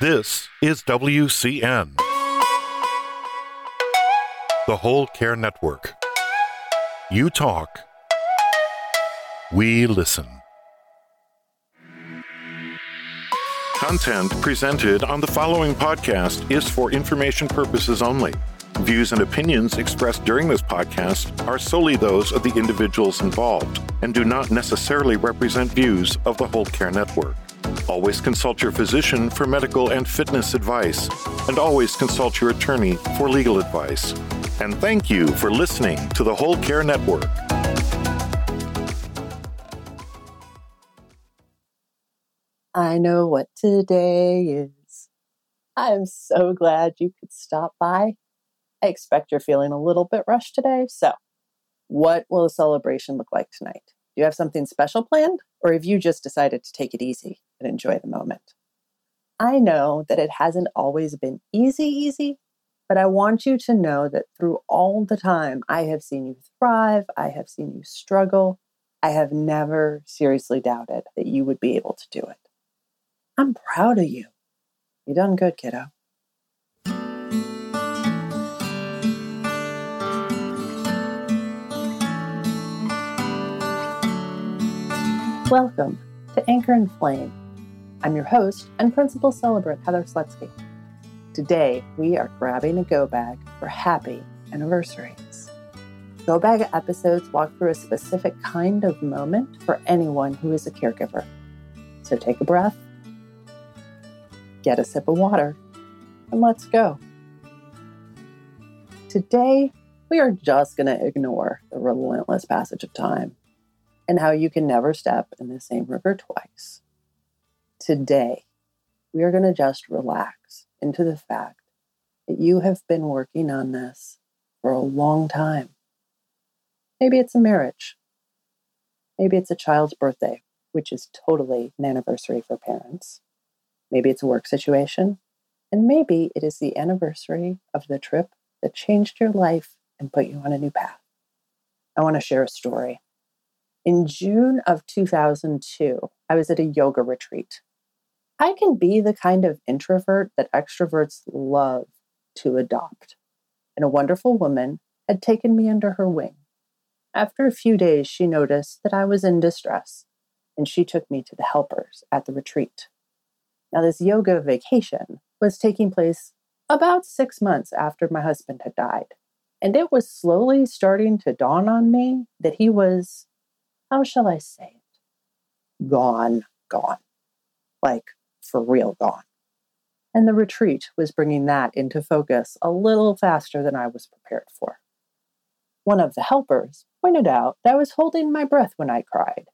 This is WCN, the Whole Care Network. You talk, we listen. Content presented on the following podcast is for information purposes only. Views and opinions expressed during this podcast are solely those of the individuals involved and do not necessarily represent views of the Whole Care Network. Always consult your physician for medical and fitness advice, and always consult your attorney for legal advice. And thank you for listening to the Whole Care Network. I know what today is. I am so glad you could stop by. I expect you're feeling a little bit rushed today. So, what will the celebration look like tonight? Do you have something special planned, or have you just decided to take it easy and enjoy the moment? I know that it hasn't always been easy, easy, but I want you to know that through all the time I have seen you thrive, I have seen you struggle, I have never seriously doubted that you would be able to do it. I'm proud of you. You done good, kiddo. Welcome to Anchor and Flame. I'm your host and principal celebrant, Heather Slutsky. Today, we are grabbing a go bag for happy anniversaries. Go bag episodes walk through a specific kind of moment for anyone who is a caregiver. So take a breath, get a sip of water, and let's go. Today, we are just going to ignore the relentless passage of time and how you can never step in the same river twice. Today, we are going to just relax into the fact that you have been working on this for a long time. Maybe it's a marriage. Maybe it's a child's birthday, which is totally an anniversary for parents. Maybe it's a work situation. And maybe it is the anniversary of the trip that changed your life and put you on a new path. I want to share a story. In June of 2002, I was at a yoga retreat. I can be the kind of introvert that extroverts love to adopt. And a wonderful woman had taken me under her wing. After a few days, she noticed that I was in distress, and she took me to the helpers at the retreat. Now, this yoga vacation was taking place about six months after my husband had died. And it was slowly starting to dawn on me that he was how shall I say it? Gone, gone. Like for real gone. And the retreat was bringing that into focus a little faster than I was prepared for. One of the helpers pointed out that I was holding my breath when I cried.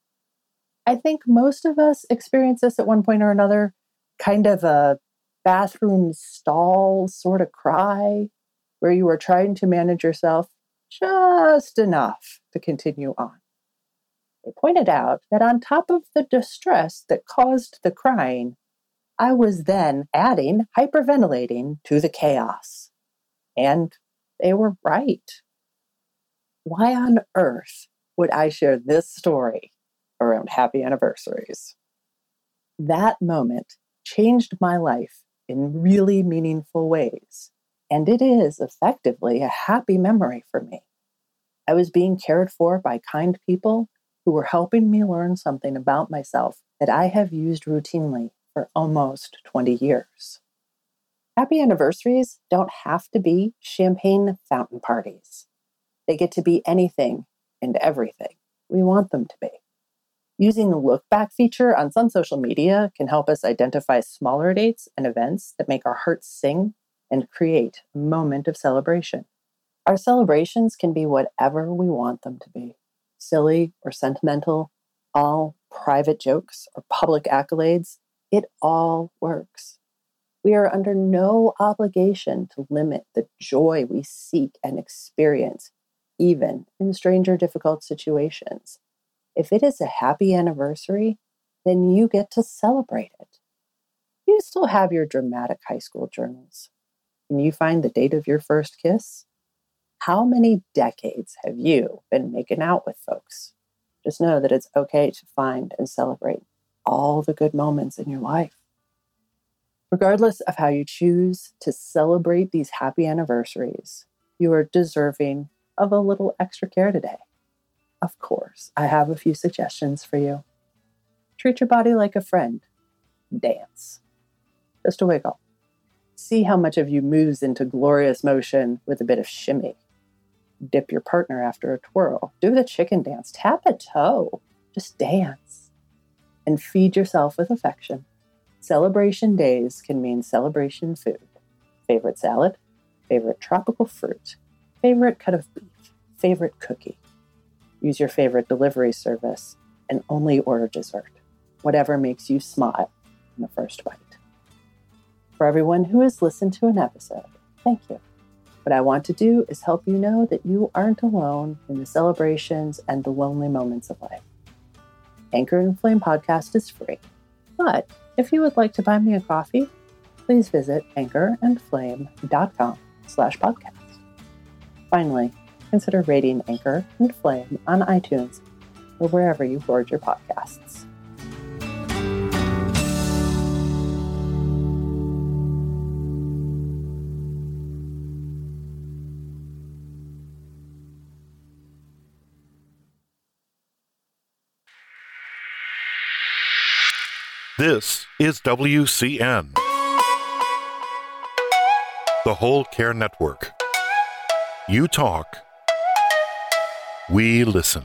I think most of us experience this at one point or another, kind of a bathroom stall sort of cry where you are trying to manage yourself just enough to continue on. Pointed out that on top of the distress that caused the crying, I was then adding hyperventilating to the chaos. And they were right. Why on earth would I share this story around happy anniversaries? That moment changed my life in really meaningful ways. And it is effectively a happy memory for me. I was being cared for by kind people who were helping me learn something about myself that I have used routinely for almost 20 years. Happy anniversaries don't have to be champagne fountain parties. They get to be anything and everything we want them to be. Using the look back feature on some social media can help us identify smaller dates and events that make our hearts sing and create a moment of celebration. Our celebrations can be whatever we want them to be silly or sentimental, all private jokes or public accolades, it all works. We are under no obligation to limit the joy we seek and experience, even in strange or difficult situations. If it is a happy anniversary, then you get to celebrate it. You still have your dramatic high school journals. Can you find the date of your first kiss? How many decades have you been making out with folks? Just know that it's okay to find and celebrate all the good moments in your life. Regardless of how you choose to celebrate these happy anniversaries, you are deserving of a little extra care today. Of course, I have a few suggestions for you. Treat your body like a friend. Dance. Just a wiggle. See how much of you moves into glorious motion with a bit of shimmy. Dip your partner after a twirl. Do the chicken dance. Tap a toe. Just dance. And feed yourself with affection. Celebration days can mean celebration food. Favorite salad, favorite tropical fruit, favorite cut of beef, favorite cookie. Use your favorite delivery service and only order dessert, whatever makes you smile in the first bite. For everyone who has listened to an episode, thank you. What I want to do is help you know that you aren't alone in the celebrations and the lonely moments of life. Anchor and Flame podcast is free, but if you would like to buy me a coffee, please visit anchorandflame.com slash podcast. Finally, consider rating Anchor and Flame on iTunes or wherever you hoard your podcasts. This is WCN, the Whole Care Network. You talk, we listen.